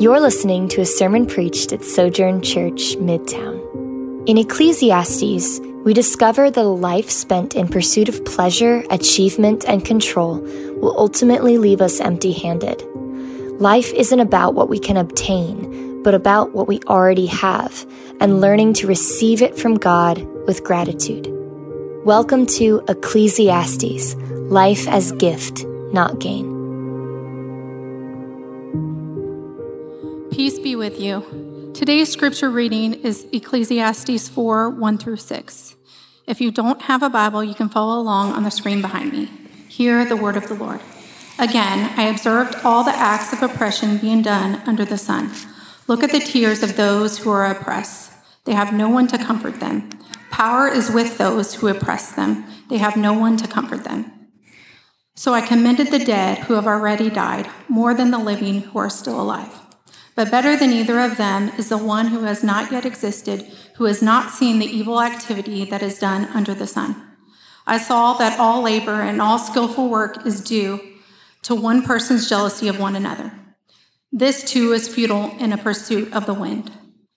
You're listening to a sermon preached at Sojourn Church, Midtown. In Ecclesiastes, we discover that a life spent in pursuit of pleasure, achievement, and control will ultimately leave us empty handed. Life isn't about what we can obtain, but about what we already have and learning to receive it from God with gratitude. Welcome to Ecclesiastes Life as Gift, Not Gain. Peace be with you. Today's scripture reading is Ecclesiastes 4 1 through 6. If you don't have a Bible, you can follow along on the screen behind me. Hear the word of the Lord. Again, I observed all the acts of oppression being done under the sun. Look at the tears of those who are oppressed. They have no one to comfort them. Power is with those who oppress them. They have no one to comfort them. So I commended the dead who have already died more than the living who are still alive. But better than either of them is the one who has not yet existed, who has not seen the evil activity that is done under the sun. I saw that all labor and all skillful work is due to one person's jealousy of one another. This too is futile in a pursuit of the wind.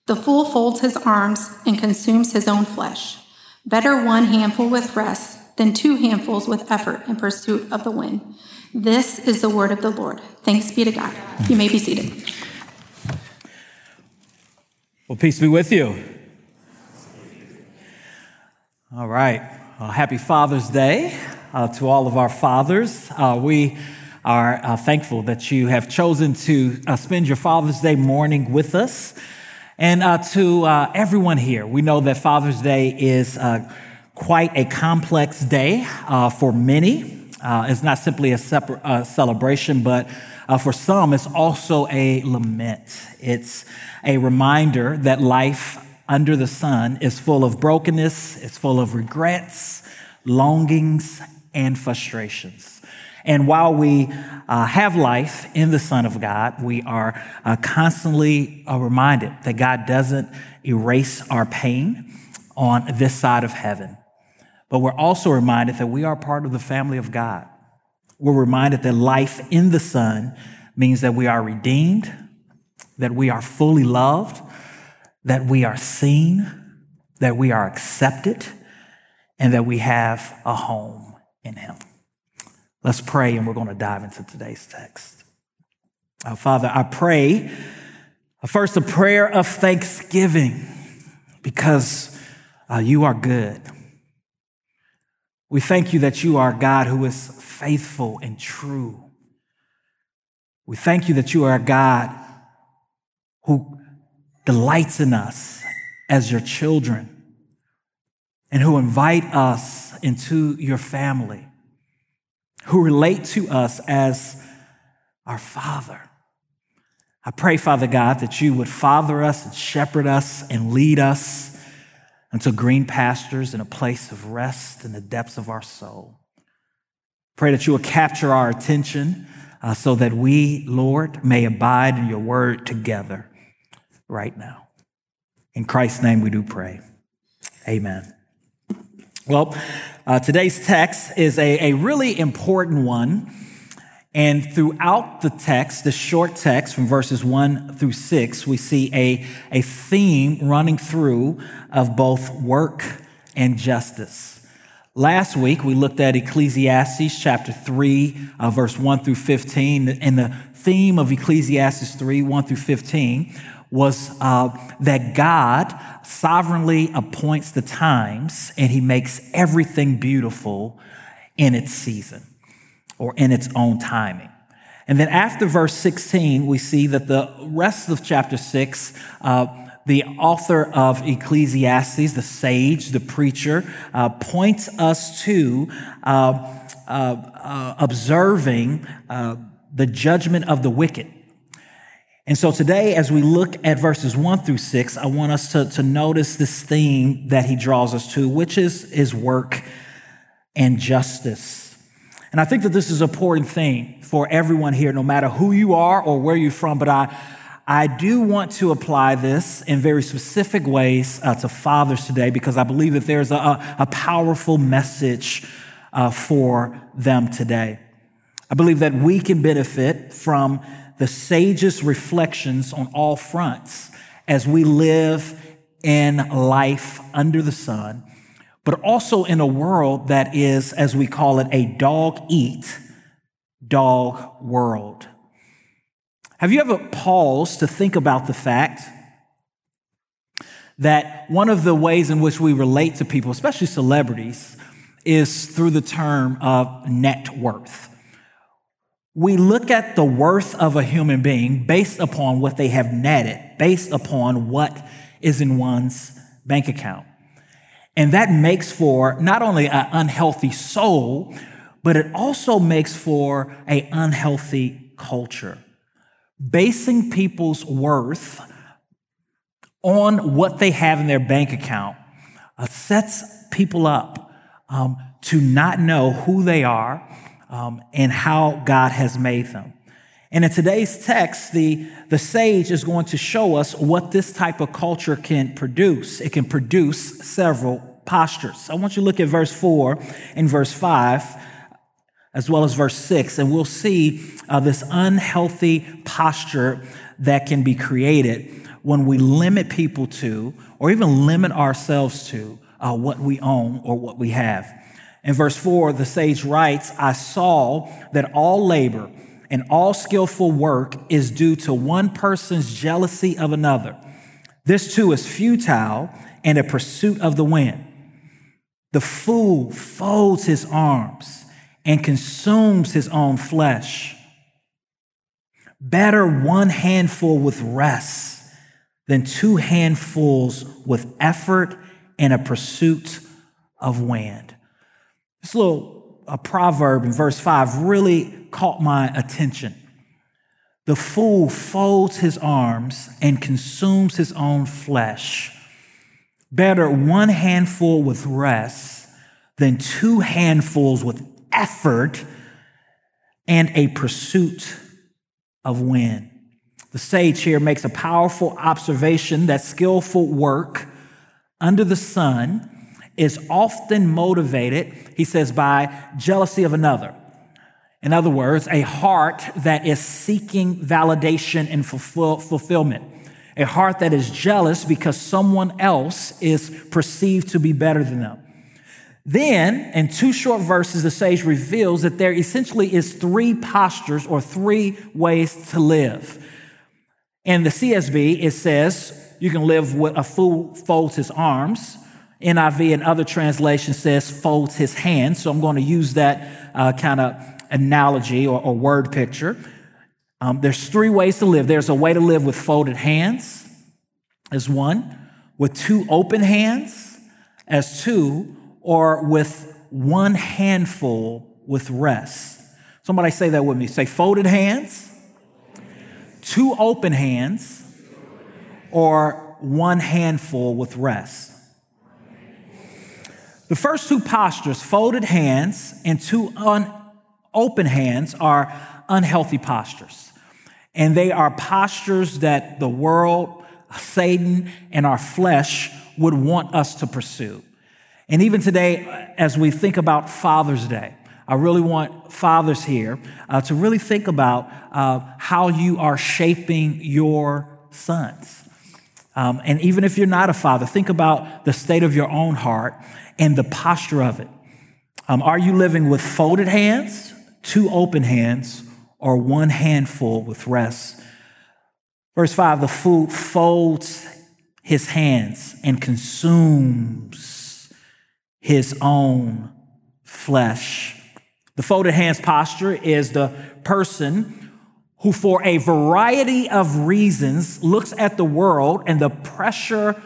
The fool folds his arms and consumes his own flesh. Better one handful with rest than two handfuls with effort in pursuit of the wind. This is the word of the Lord. Thanks be to God. You may be seated. Well, peace be with you. All right. Well, happy Father's Day uh, to all of our fathers. Uh, we are uh, thankful that you have chosen to uh, spend your Father's Day morning with us. And uh, to uh, everyone here, we know that Father's Day is quite a complex day for many. it's not simply a separate, celebration, but for some, it's also a lament. It's a reminder that life under the sun is full of brokenness, it's full of regrets, longings, and frustrations. And while we uh, have life in the Son of God, we are uh, constantly uh, reminded that God doesn't erase our pain on this side of heaven. But we're also reminded that we are part of the family of God. We're reminded that life in the Son means that we are redeemed, that we are fully loved, that we are seen, that we are accepted, and that we have a home in Him. Let's pray, and we're going to dive into today's text. Uh, Father, I pray first a prayer of thanksgiving because uh, you are good. We thank you that you are God who is faithful and true. We thank you that you are a God who delights in us as your children and who invite us into your family, who relate to us as our Father. I pray, Father God, that you would father us and shepherd us and lead us into green pastures and a place of rest in the depths of our soul. Pray that you will capture our attention uh, so that we, Lord, may abide in your word together right now. In Christ's name we do pray. Amen. Well, uh, today's text is a, a really important one. And throughout the text, the short text from verses one through six, we see a, a theme running through of both work and justice. Last week, we looked at Ecclesiastes chapter 3, uh, verse 1 through 15. And the theme of Ecclesiastes 3, 1 through 15 was uh, that God sovereignly appoints the times and he makes everything beautiful in its season or in its own timing. And then after verse 16, we see that the rest of chapter 6, uh, the author of Ecclesiastes, the sage, the preacher, uh, points us to uh, uh, uh observing uh, the judgment of the wicked. And so today, as we look at verses one through six, I want us to, to notice this theme that he draws us to, which is his work and justice. And I think that this is an important thing for everyone here, no matter who you are or where you're from. But I, I do want to apply this in very specific ways uh, to fathers today because I believe that there's a, a powerful message uh, for them today. I believe that we can benefit from the sage's reflections on all fronts as we live in life under the sun, but also in a world that is, as we call it, a dog eat, dog world. Have you ever paused to think about the fact that one of the ways in which we relate to people, especially celebrities, is through the term of net worth? We look at the worth of a human being based upon what they have netted, based upon what is in one's bank account. And that makes for not only an unhealthy soul, but it also makes for an unhealthy culture. Basing people's worth on what they have in their bank account uh, sets people up um, to not know who they are um, and how God has made them. And in today's text, the, the sage is going to show us what this type of culture can produce. It can produce several postures. I want you to look at verse 4 and verse 5, as well as verse 6, and we'll see uh, this unhealthy posture that can be created when we limit people to, or even limit ourselves to, uh, what we own or what we have. In verse 4, the sage writes, I saw that all labor and all skillful work is due to one person's jealousy of another. This too is futile and a pursuit of the wind. The fool folds his arms and consumes his own flesh. Better one handful with rest than two handfuls with effort and a pursuit of wind. This little a proverb in verse 5 really caught my attention. The fool folds his arms and consumes his own flesh. Better one handful with rest than two handfuls with effort and a pursuit of wind. The sage here makes a powerful observation that skillful work under the sun is often motivated, he says, by jealousy of another. In other words, a heart that is seeking validation and fulfill, fulfillment. A heart that is jealous because someone else is perceived to be better than them. Then, in two short verses, the sage reveals that there essentially is three postures or three ways to live. In the CSB, it says you can live with a fool folds his arms. NIV and other translations says folds his hands. So I'm going to use that uh, kind of analogy or, or, word picture. Um, there's three ways to live. There's a way to live with folded hands as one, with two open hands as two, or with one handful with rest. Somebody say that with me. Say folded hands, two open hands, or one handful with rest. The first two postures, folded hands and two un- open hands, are unhealthy postures. And they are postures that the world, Satan, and our flesh would want us to pursue. And even today, as we think about Father's Day, I really want fathers here uh, to really think about uh, how you are shaping your sons. Um, and even if you're not a father, think about the state of your own heart and the posture of it. Um, are you living with folded hands, two open hands, or one handful with rest? Verse 5 the fool folds his hands and consumes his own flesh. The folded hands posture is the person who, for a variety of reasons, looks at the world and the pressure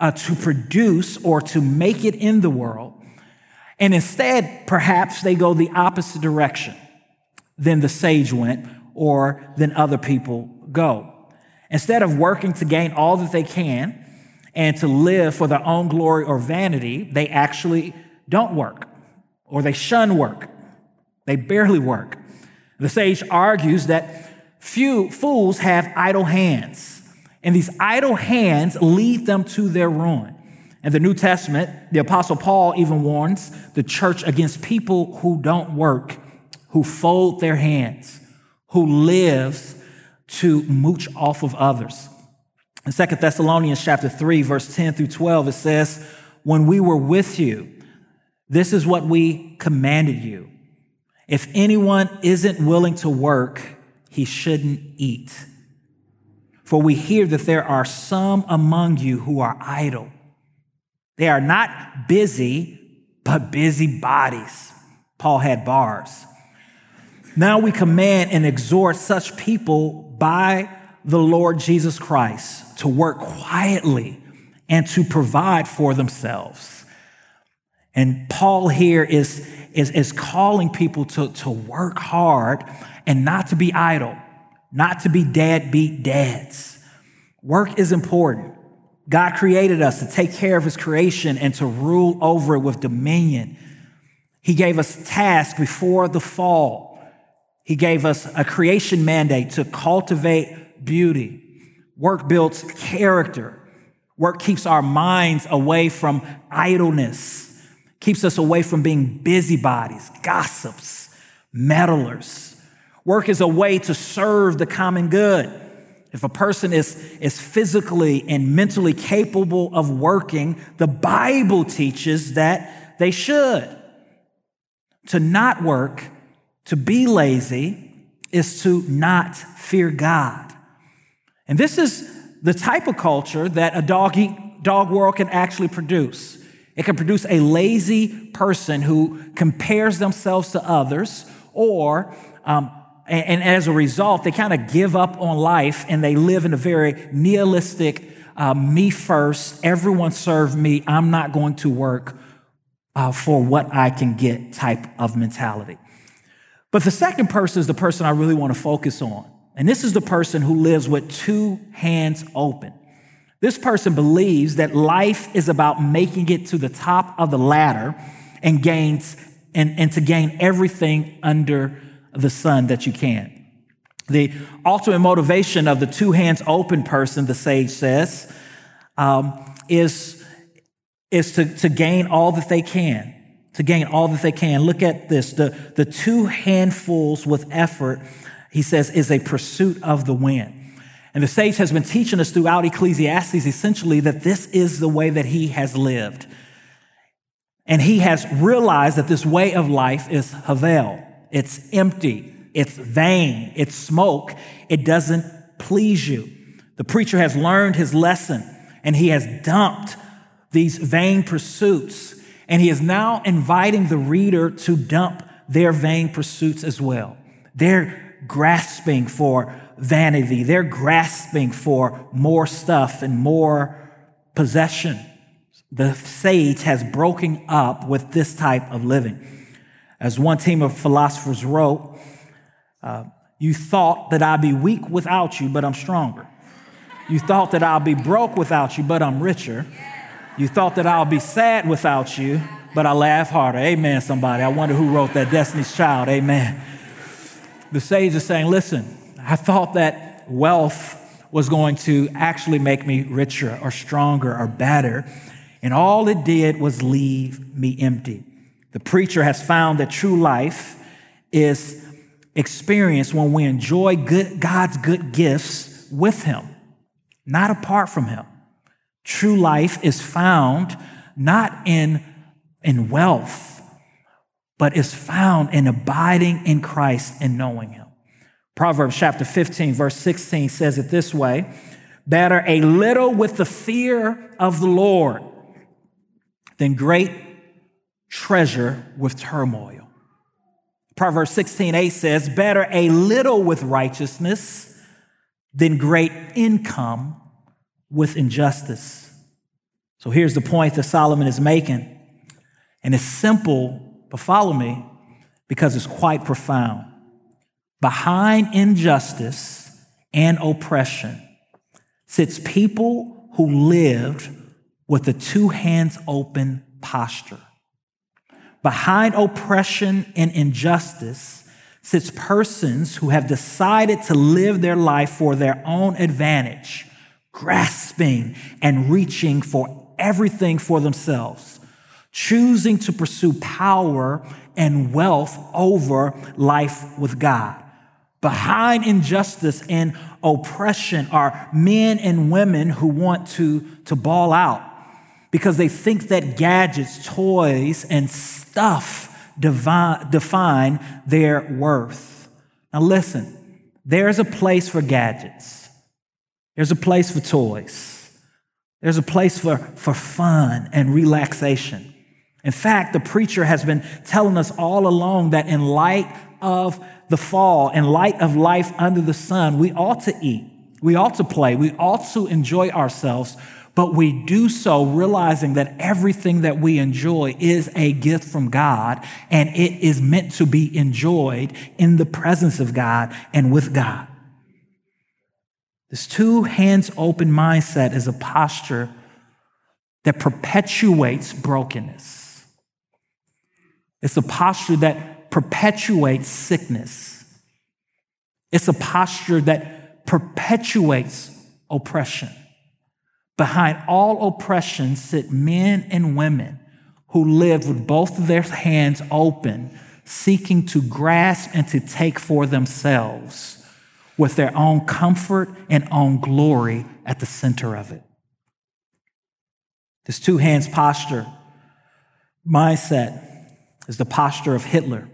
uh, to produce or to make it in the world. And instead, perhaps they go the opposite direction than the sage went or than other people go. Instead of working to gain all that they can and to live for their own glory or vanity, they actually don't work or they shun work. They barely work. The sage argues that few fools have idle hands and these idle hands lead them to their ruin. In the New Testament, the Apostle Paul even warns the church against people who don't work, who fold their hands, who live to mooch off of others. In 2 Thessalonians chapter 3, verse 10 through 12, it says, When we were with you, this is what we commanded you. If anyone isn't willing to work, he shouldn't eat. For we hear that there are some among you who are idle. They are not busy, but busy bodies. Paul had bars. Now we command and exhort such people by the Lord Jesus Christ to work quietly and to provide for themselves. And Paul here is, is, is calling people to, to work hard and not to be idle, not to be deadbeat dads. Work is important. God created us to take care of his creation and to rule over it with dominion. He gave us tasks before the fall. He gave us a creation mandate to cultivate beauty. Work builds character. Work keeps our minds away from idleness, keeps us away from being busybodies, gossips, meddlers. Work is a way to serve the common good. If a person is, is physically and mentally capable of working, the Bible teaches that they should. To not work, to be lazy, is to not fear God. And this is the type of culture that a dog, eat, dog world can actually produce. It can produce a lazy person who compares themselves to others, or, um, and, and, as a result, they kind of give up on life and they live in a very nihilistic, uh, me first, everyone serve me, I'm not going to work uh, for what I can get type of mentality. But the second person is the person I really want to focus on. And this is the person who lives with two hands open. This person believes that life is about making it to the top of the ladder and gains and, and to gain everything under the sun that you can. The ultimate motivation of the two hands open person, the sage says, um, is is to, to gain all that they can, to gain all that they can. Look at this. The, the two handfuls with effort, he says, is a pursuit of the wind. And the sage has been teaching us throughout Ecclesiastes essentially that this is the way that he has lived. And he has realized that this way of life is havel. It's empty. It's vain. It's smoke. It doesn't please you. The preacher has learned his lesson and he has dumped these vain pursuits. And he is now inviting the reader to dump their vain pursuits as well. They're grasping for vanity. They're grasping for more stuff and more possession. The sage has broken up with this type of living. As one team of philosophers wrote, uh, you thought that I'd be weak without you, but I'm stronger. You thought that I'll be broke without you, but I'm richer. You thought that I'll be sad without you, but I laugh harder. Amen, somebody. I wonder who wrote that Destiny's Child. Amen. The sage is saying, listen, I thought that wealth was going to actually make me richer or stronger or better. And all it did was leave me empty. The preacher has found that true life is experienced when we enjoy good, God's good gifts with Him, not apart from Him. True life is found not in, in wealth, but is found in abiding in Christ and knowing Him. Proverbs chapter 15, verse 16 says it this way Better a little with the fear of the Lord than great treasure with turmoil. Proverbs 16, 8 says, Better a little with righteousness than great income with injustice. So here's the point that Solomon is making. And it's simple, but follow me because it's quite profound. Behind injustice and oppression sits people who lived with a two hands open posture. Behind oppression and injustice sits persons who have decided to live their life for their own advantage grasping and reaching for everything for themselves, choosing to pursue power and wealth over life with God. Behind injustice and oppression are men and women who want to, to ball out because they think that gadgets, toys, and stuff define their worth. Now, listen, there's a place for gadgets, there's a place for toys, there's a place for, for fun and relaxation. In fact, the preacher has been telling us all along that in light of the fall, in light of life under the sun, we ought to eat, we ought to play, we ought to enjoy ourselves, but we do so realizing that everything that we enjoy is a gift from God and it is meant to be enjoyed in the presence of God and with God. This two hands open mindset is a posture that perpetuates brokenness. It's a posture that perpetuates sickness. It's a posture that perpetuates oppression. Behind all oppression sit men and women who live with both of their hands open, seeking to grasp and to take for themselves with their own comfort and own glory at the center of it. This two hands posture mindset is the posture of Hitler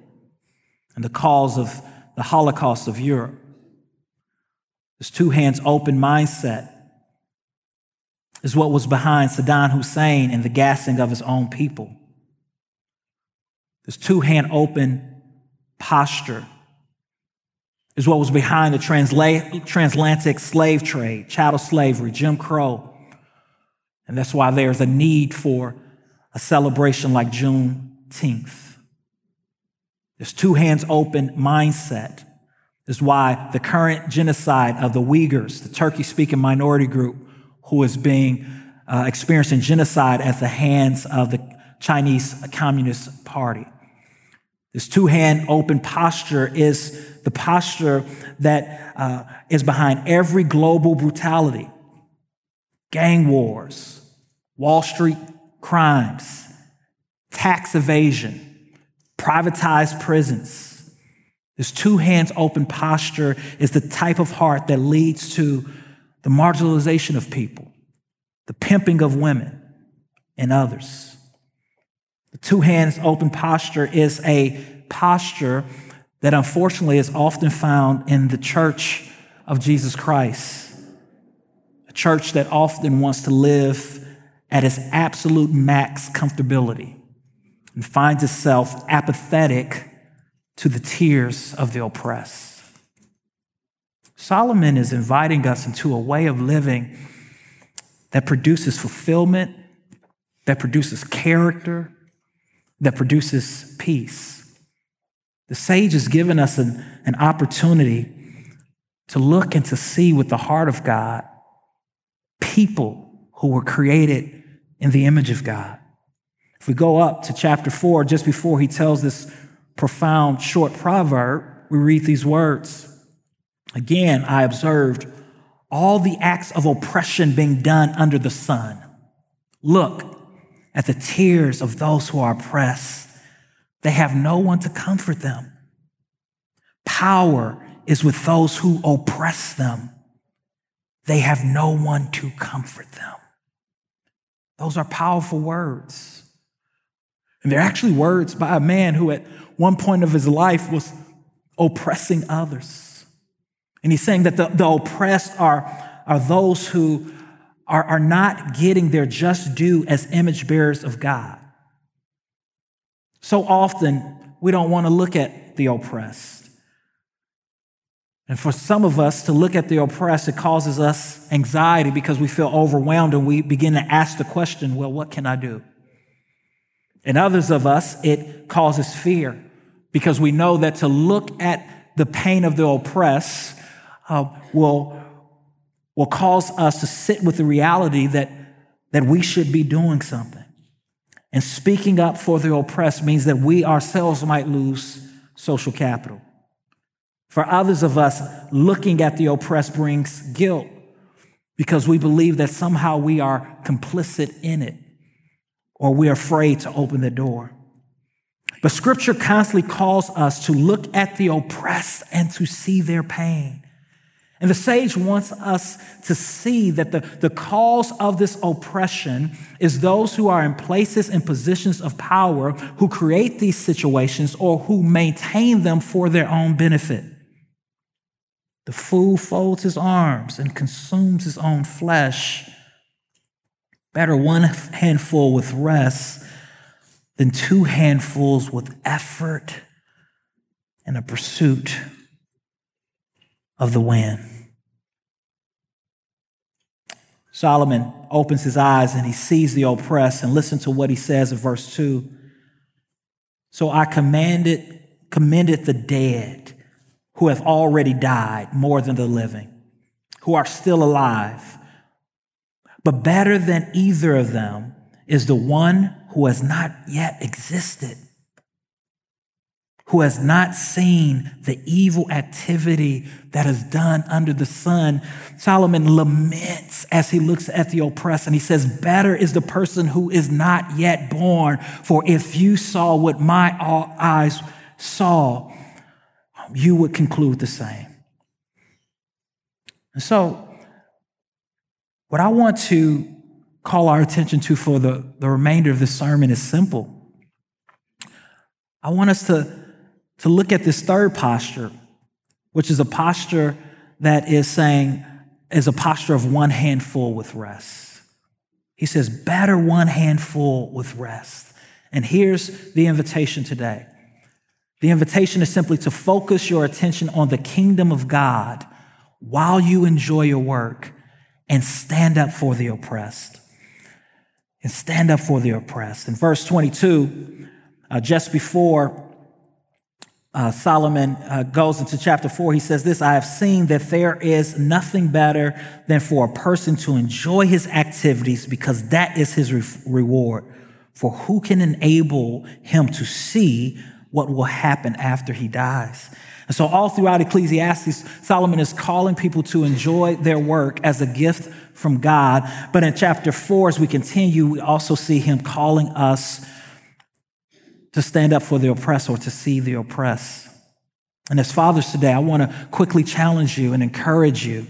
and the cause of the Holocaust of Europe. This two hands open mindset is what was behind Saddam Hussein and the gassing of his own people. This two hand open posture is what was behind the transla- transatlantic slave trade, chattel slavery, Jim Crow. And that's why there's a need for a celebration like June 18th. This two hands open mindset is why the current genocide of the Uyghurs, the Turkic speaking minority group who is being uh, experiencing genocide at the hands of the Chinese Communist Party. This two hand open posture is the posture that uh, is behind every global brutality gang wars, Wall Street crimes, tax evasion, privatized prisons. This two hands open posture is the type of heart that leads to the marginalization of people, the pimping of women and others. The two hands open posture is a posture that unfortunately is often found in the church of Jesus Christ, a church that often wants to live at its absolute max comfortability and finds itself apathetic to the tears of the oppressed. Solomon is inviting us into a way of living that produces fulfillment, that produces character, that produces peace. The sage has given us an, an opportunity to look and to see with the heart of God people who were created in the image of God. If we go up to chapter 4, just before he tells this profound short proverb, we read these words. Again, I observed all the acts of oppression being done under the sun. Look at the tears of those who are oppressed. They have no one to comfort them. Power is with those who oppress them. They have no one to comfort them. Those are powerful words. And they're actually words by a man who, at one point of his life, was oppressing others. And he's saying that the, the oppressed are, are those who are, are not getting their just due as image bearers of God. So often, we don't want to look at the oppressed. And for some of us to look at the oppressed, it causes us anxiety because we feel overwhelmed and we begin to ask the question, well, what can I do? In others of us, it causes fear because we know that to look at the pain of the oppressed uh, will, will cause us to sit with the reality that, that we should be doing something. And speaking up for the oppressed means that we ourselves might lose social capital. For others of us, looking at the oppressed brings guilt because we believe that somehow we are complicit in it or we're afraid to open the door. But scripture constantly calls us to look at the oppressed and to see their pain. And the sage wants us to see that the, the cause of this oppression is those who are in places and positions of power who create these situations or who maintain them for their own benefit. The fool folds his arms and consumes his own flesh. Better one handful with rest than two handfuls with effort and a pursuit of the wind. Solomon opens his eyes and he sees the oppressed and listen to what he says in verse 2. So I commanded, commended the dead who have already died more than the living, who are still alive. But better than either of them is the one who has not yet existed who has not seen the evil activity that is done under the sun. Solomon laments as he looks at the oppressed and he says, Better is the person who is not yet born, for if you saw what my eyes saw, you would conclude the same. And so, what I want to call our attention to for the, the remainder of this sermon is simple. I want us to to look at this third posture, which is a posture that is saying, is a posture of one handful with rest. He says, better one handful with rest. And here's the invitation today. The invitation is simply to focus your attention on the kingdom of God while you enjoy your work and stand up for the oppressed. And stand up for the oppressed. In verse 22, uh, just before uh, Solomon uh, goes into chapter four, he says this I have seen that there is nothing better than for a person to enjoy his activities because that is his re- reward. For who can enable him to see what will happen after he dies? And so, all throughout Ecclesiastes, Solomon is calling people to enjoy their work as a gift from God. But in chapter four, as we continue, we also see him calling us to stand up for the oppressed or to see the oppressed. And as fathers today, I want to quickly challenge you and encourage you.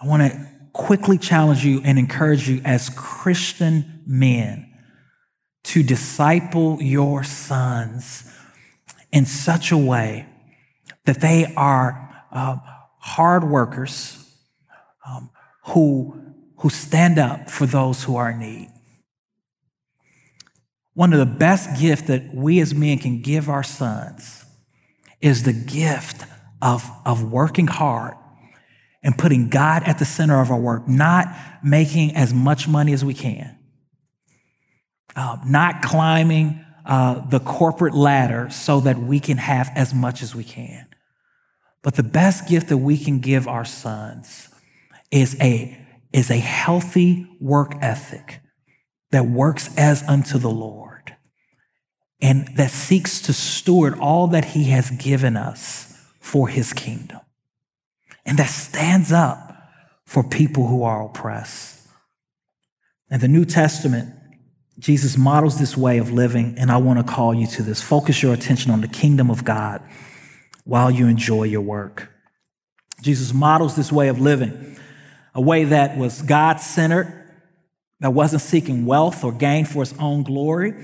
I want to quickly challenge you and encourage you as Christian men to disciple your sons in such a way that they are uh, hard workers um, who, who stand up for those who are in need. One of the best gifts that we as men can give our sons is the gift of, of working hard and putting God at the center of our work, not making as much money as we can, uh, not climbing uh, the corporate ladder so that we can have as much as we can. But the best gift that we can give our sons is a, is a healthy work ethic that works as unto the Lord and that seeks to steward all that he has given us for his kingdom. And that stands up for people who are oppressed. In the New Testament, Jesus models this way of living, and I want to call you to this. Focus your attention on the kingdom of God while you enjoy your work. Jesus models this way of living, a way that was God centered, that wasn't seeking wealth or gain for its own glory,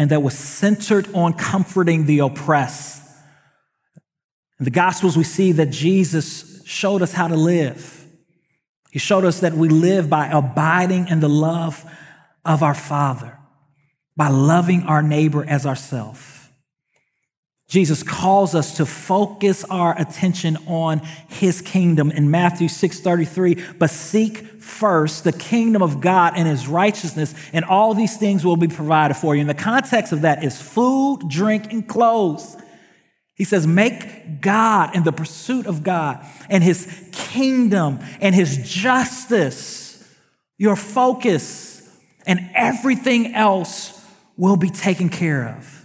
and that was centered on comforting the oppressed. In the Gospels, we see that Jesus showed us how to live. He showed us that we live by abiding in the love of our Father, by loving our neighbor as ourselves. Jesus calls us to focus our attention on his kingdom in Matthew 6:33, but seek first the kingdom of God and his righteousness, and all these things will be provided for you. And the context of that is food, drink, and clothes. He says, make God and the pursuit of God and his kingdom and his justice your focus, and everything else will be taken care of.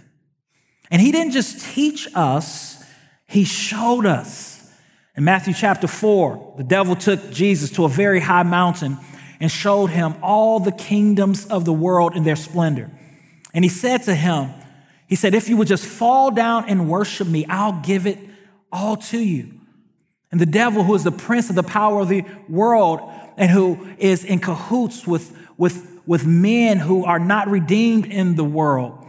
And he didn't just teach us, he showed us. In Matthew chapter 4, the devil took Jesus to a very high mountain and showed him all the kingdoms of the world in their splendor. And he said to him, He said, If you would just fall down and worship me, I'll give it all to you. And the devil, who is the prince of the power of the world and who is in cahoots with, with, with men who are not redeemed in the world,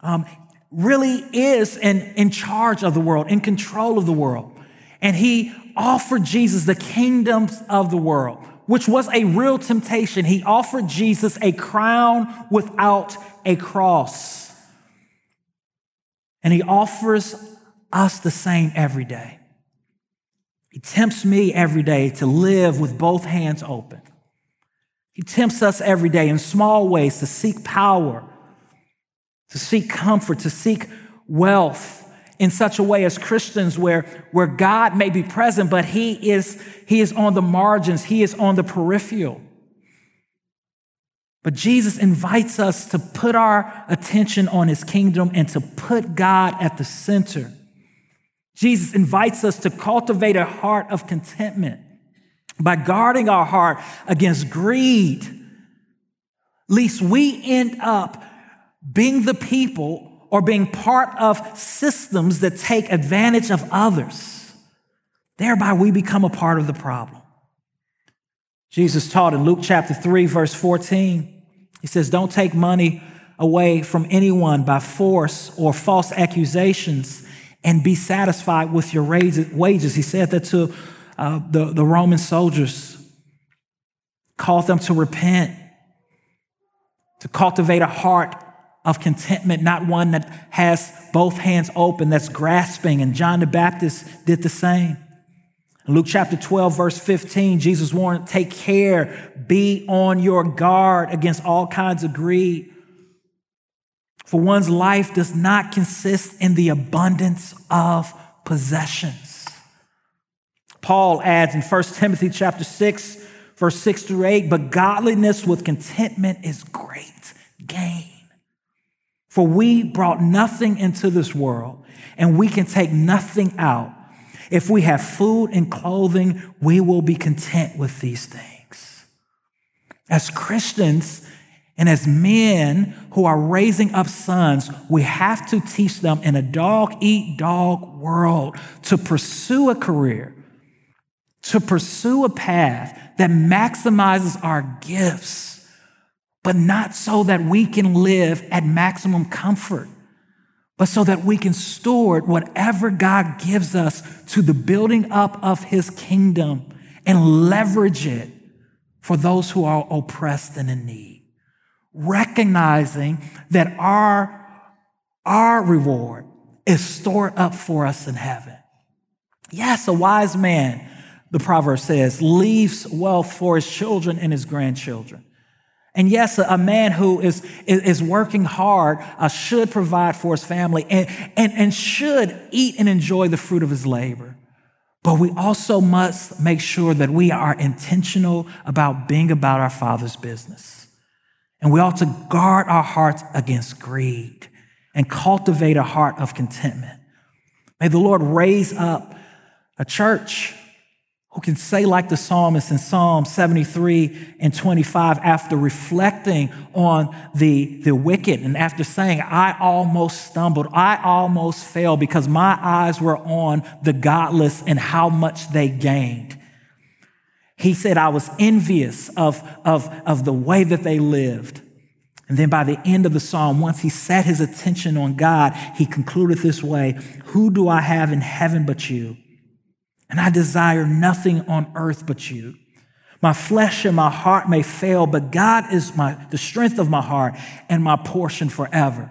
um, really is in, in charge of the world, in control of the world. And he offered Jesus the kingdoms of the world, which was a real temptation. He offered Jesus a crown without a cross. And he offers us the same every day. He tempts me every day to live with both hands open. He tempts us every day in small ways to seek power, to seek comfort, to seek wealth in such a way as Christians where, where God may be present, but he is, he is on the margins, he is on the peripheral. But Jesus invites us to put our attention on his kingdom and to put God at the center. Jesus invites us to cultivate a heart of contentment by guarding our heart against greed, lest we end up being the people or being part of systems that take advantage of others. Thereby, we become a part of the problem. Jesus taught in Luke chapter 3, verse 14. He says, Don't take money away from anyone by force or false accusations and be satisfied with your wages. He said that to uh, the, the Roman soldiers, called them to repent, to cultivate a heart of contentment, not one that has both hands open, that's grasping. And John the Baptist did the same. In Luke chapter 12, verse 15, Jesus warned, Take care, be on your guard against all kinds of greed. For one's life does not consist in the abundance of possessions. Paul adds in 1 Timothy chapter 6, verse 6 through 8, but godliness with contentment is great gain. For we brought nothing into this world, and we can take nothing out. If we have food and clothing, we will be content with these things. As Christians, and as men who are raising up sons, we have to teach them in a dog eat dog world to pursue a career, to pursue a path that maximizes our gifts, but not so that we can live at maximum comfort, but so that we can store whatever God gives us to the building up of his kingdom and leverage it for those who are oppressed and in need recognizing that our, our reward is stored up for us in heaven. Yes, a wise man, the proverb says, leaves wealth for his children and his grandchildren. And yes, a man who is, is working hard uh, should provide for his family and, and, and should eat and enjoy the fruit of his labor. But we also must make sure that we are intentional about being about our Father's business. And we ought to guard our hearts against greed and cultivate a heart of contentment. May the Lord raise up a church who can say, like the psalmist in Psalm 73 and 25, after reflecting on the, the wicked and after saying, I almost stumbled, I almost fell because my eyes were on the godless and how much they gained. He said, I was envious of, of, of the way that they lived. And then by the end of the psalm, once he set his attention on God, he concluded this way Who do I have in heaven but you? And I desire nothing on earth but you. My flesh and my heart may fail, but God is my, the strength of my heart and my portion forever.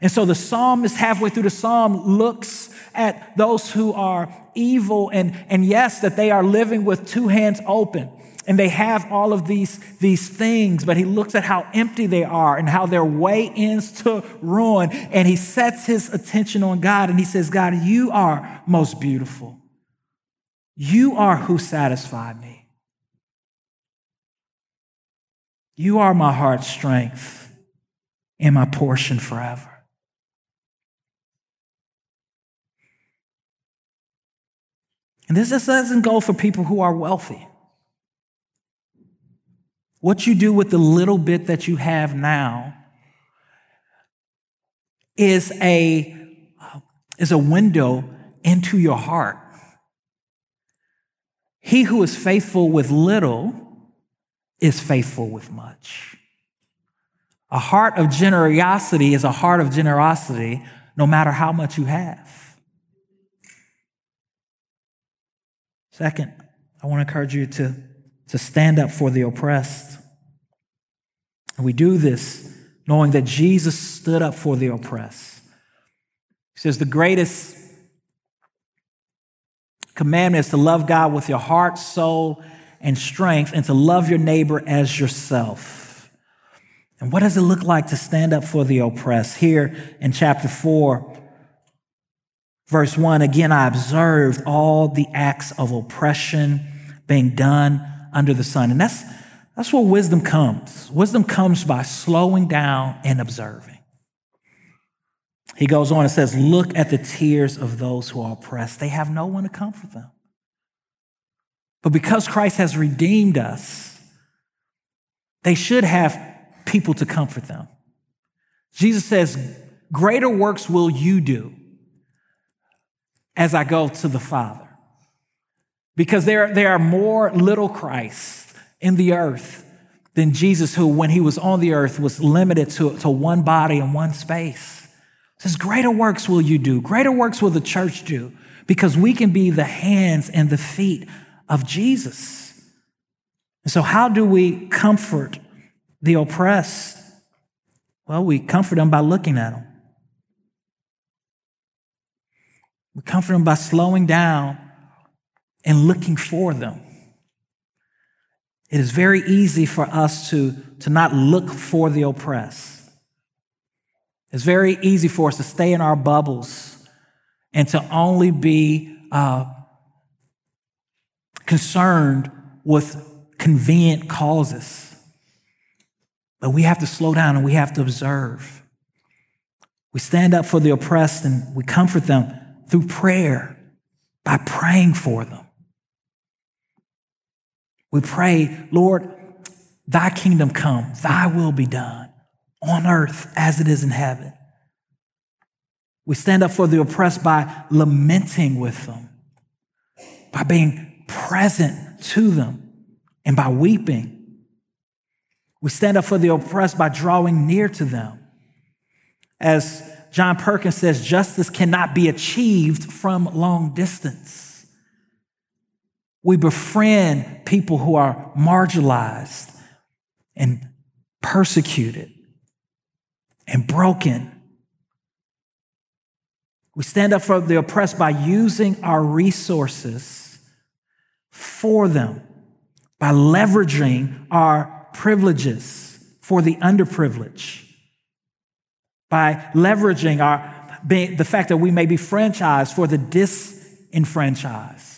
And so the psalmist, halfway through the psalm, looks at those who are evil and, and yes, that they are living with two hands open and they have all of these, these things, but he looks at how empty they are and how their way ends to ruin. And he sets his attention on God and he says, God, you are most beautiful. You are who satisfied me. You are my heart's strength and my portion forever. And this doesn't go for people who are wealthy. What you do with the little bit that you have now is a, is a window into your heart. He who is faithful with little is faithful with much. A heart of generosity is a heart of generosity no matter how much you have. Second, I want to encourage you to, to stand up for the oppressed. And we do this knowing that Jesus stood up for the oppressed. He says, The greatest commandment is to love God with your heart, soul, and strength, and to love your neighbor as yourself. And what does it look like to stand up for the oppressed? Here in chapter 4, verse 1 again, I observed all the acts of oppression being done under the sun. And that's, that's where wisdom comes. Wisdom comes by slowing down and observing. He goes on and says, Look at the tears of those who are oppressed. They have no one to comfort them. But because Christ has redeemed us, they should have people to comfort them. Jesus says, Greater works will you do as I go to the Father. Because there, there are more little Christs in the earth than Jesus, who, when he was on the earth, was limited to, to one body and one space. Says, Greater works will you do. Greater works will the church do because we can be the hands and the feet of Jesus. And so, how do we comfort the oppressed? Well, we comfort them by looking at them. We comfort them by slowing down and looking for them. It is very easy for us to, to not look for the oppressed. It's very easy for us to stay in our bubbles and to only be uh, concerned with convenient causes. But we have to slow down and we have to observe. We stand up for the oppressed and we comfort them through prayer, by praying for them. We pray, Lord, thy kingdom come, thy will be done on earth as it is in heaven. We stand up for the oppressed by lamenting with them, by being present to them, and by weeping. We stand up for the oppressed by drawing near to them. As John Perkins says, justice cannot be achieved from long distance. We befriend people who are marginalized and persecuted and broken. We stand up for the oppressed by using our resources for them, by leveraging our privileges for the underprivileged, by leveraging our, being, the fact that we may be franchised for the disenfranchised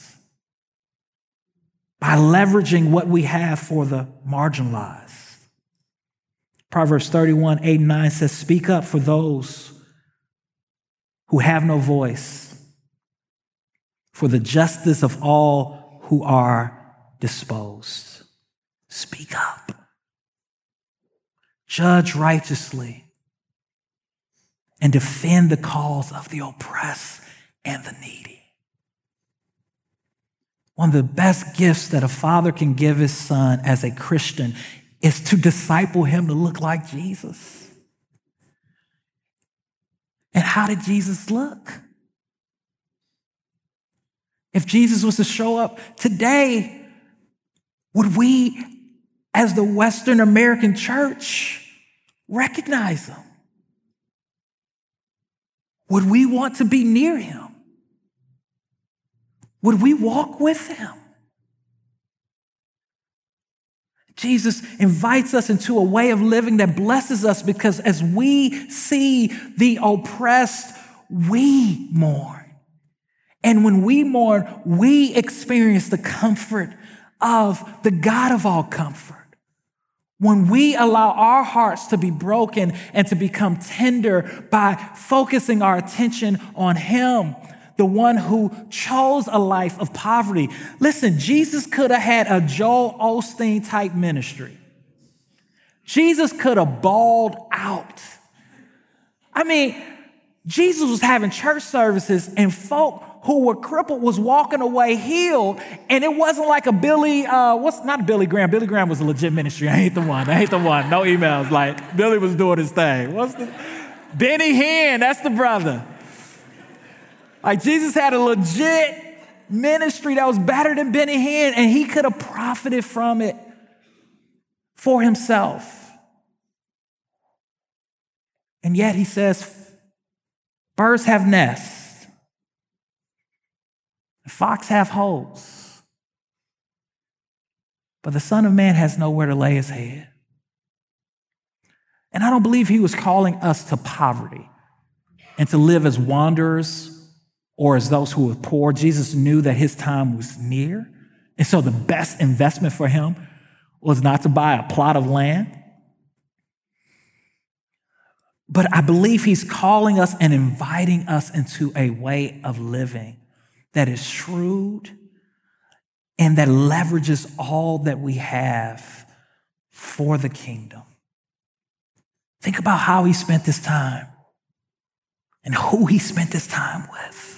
by leveraging what we have for the marginalized. Proverbs 31, 8 and 9 says, Speak up for those who have no voice, for the justice of all who are disposed. Speak up. Judge righteously and defend the cause of the oppressed and the needy. One of the best gifts that a father can give his son as a Christian is to disciple him to look like Jesus. And how did Jesus look? If Jesus was to show up today, would we, as the Western American church, recognize him? Would we want to be near him? Would we walk with him? Jesus invites us into a way of living that blesses us because as we see the oppressed, we mourn. And when we mourn, we experience the comfort of the God of all comfort. When we allow our hearts to be broken and to become tender by focusing our attention on Him, the one who chose a life of poverty. Listen, Jesus could have had a Joel Osteen type ministry. Jesus could have balled out. I mean, Jesus was having church services and folk who were crippled was walking away healed. And it wasn't like a Billy, uh, what's not Billy Graham. Billy Graham was a legit ministry. I ain't the one. I ain't the one. No emails. Like Billy was doing his thing. What's the Benny Hinn, that's the brother. Like Jesus had a legit ministry that was better than Benny Hinn, and he could have profited from it for himself. And yet he says, birds have nests, fox have holes, but the Son of Man has nowhere to lay his head. And I don't believe he was calling us to poverty and to live as wanderers or as those who were poor. Jesus knew that his time was near. And so the best investment for him was not to buy a plot of land but I believe he's calling us and inviting us into a way of living that is shrewd and that leverages all that we have for the kingdom. Think about how he spent this time and who he spent this time with.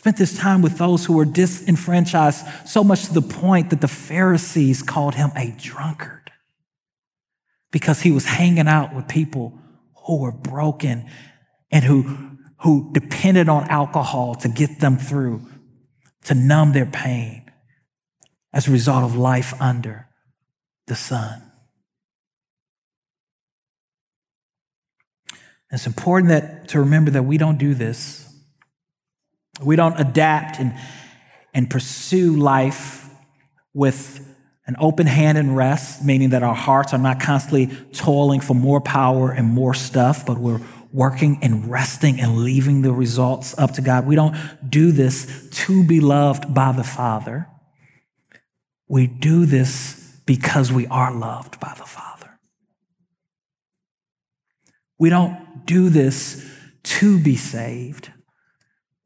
Spent this time with those who were disenfranchised so much to the point that the Pharisees called him a drunkard because he was hanging out with people who were broken and who, who depended on alcohol to get them through, to numb their pain as a result of life under the sun. It's important that, to remember that we don't do this. We don't adapt and, and pursue life with an open hand and rest, meaning that our hearts are not constantly toiling for more power and more stuff, but we're working and resting and leaving the results up to God. We don't do this to be loved by the Father. We do this because we are loved by the Father. We don't do this to be saved.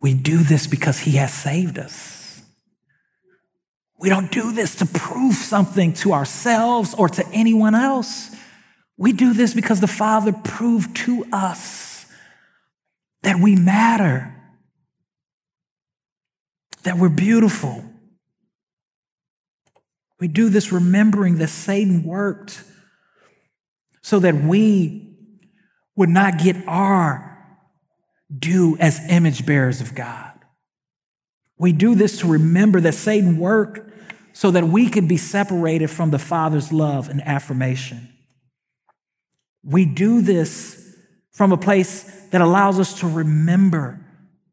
We do this because He has saved us. We don't do this to prove something to ourselves or to anyone else. We do this because the Father proved to us that we matter, that we're beautiful. We do this remembering that Satan worked so that we would not get our due as image bearers of God. We do this to remember that Satan worked so that we could be separated from the Father's love and affirmation. We do this from a place that allows us to remember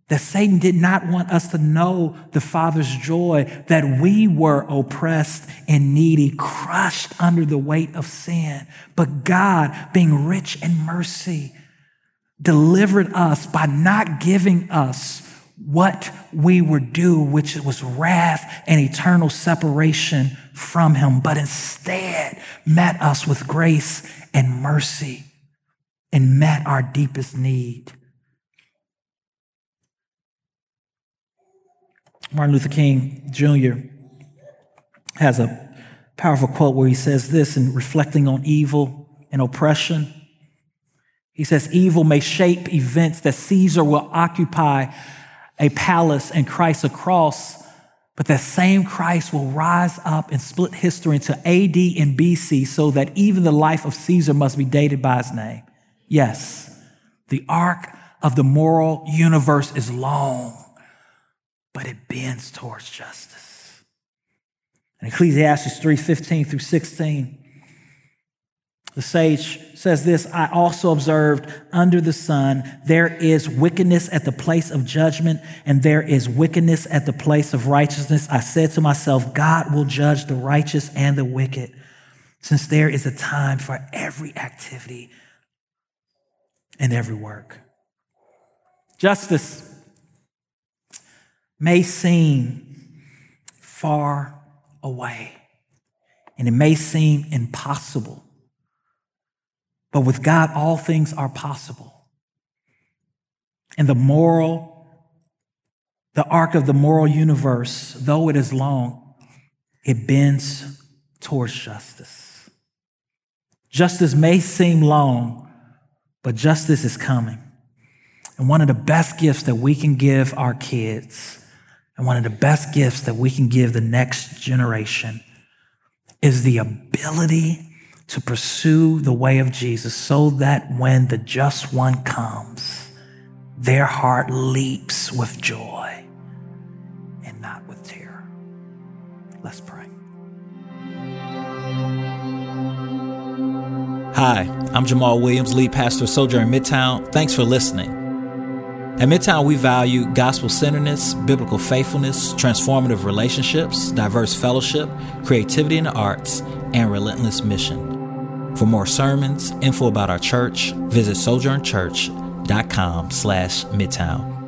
that Satan did not want us to know the Father's joy, that we were oppressed and needy, crushed under the weight of sin. But God, being rich in mercy, delivered us by not giving us what we were due, which was wrath and eternal separation from him, but instead met us with grace and mercy and met our deepest need. Martin Luther King Jr. has a powerful quote where he says this in reflecting on evil and oppression. He says, Evil may shape events that Caesar will occupy a palace and Christ a cross, but that same Christ will rise up and split history into AD and BC so that even the life of Caesar must be dated by his name. Yes, the arc of the moral universe is long, but it bends towards justice. In Ecclesiastes 3 15 through 16, the sage says this I also observed under the sun, there is wickedness at the place of judgment, and there is wickedness at the place of righteousness. I said to myself, God will judge the righteous and the wicked, since there is a time for every activity and every work. Justice may seem far away, and it may seem impossible. But with God, all things are possible. And the moral, the arc of the moral universe, though it is long, it bends towards justice. Justice may seem long, but justice is coming. And one of the best gifts that we can give our kids, and one of the best gifts that we can give the next generation, is the ability to pursue the way of Jesus so that when the just one comes, their heart leaps with joy and not with terror. Let's pray. Hi, I'm Jamaal Williams, lead pastor of Sojourn Midtown. Thanks for listening. At Midtown, we value gospel centeredness, biblical faithfulness, transformative relationships, diverse fellowship, creativity in the arts, and relentless mission. For more sermons, info about our church, visit sojournchurch.com slash midtown.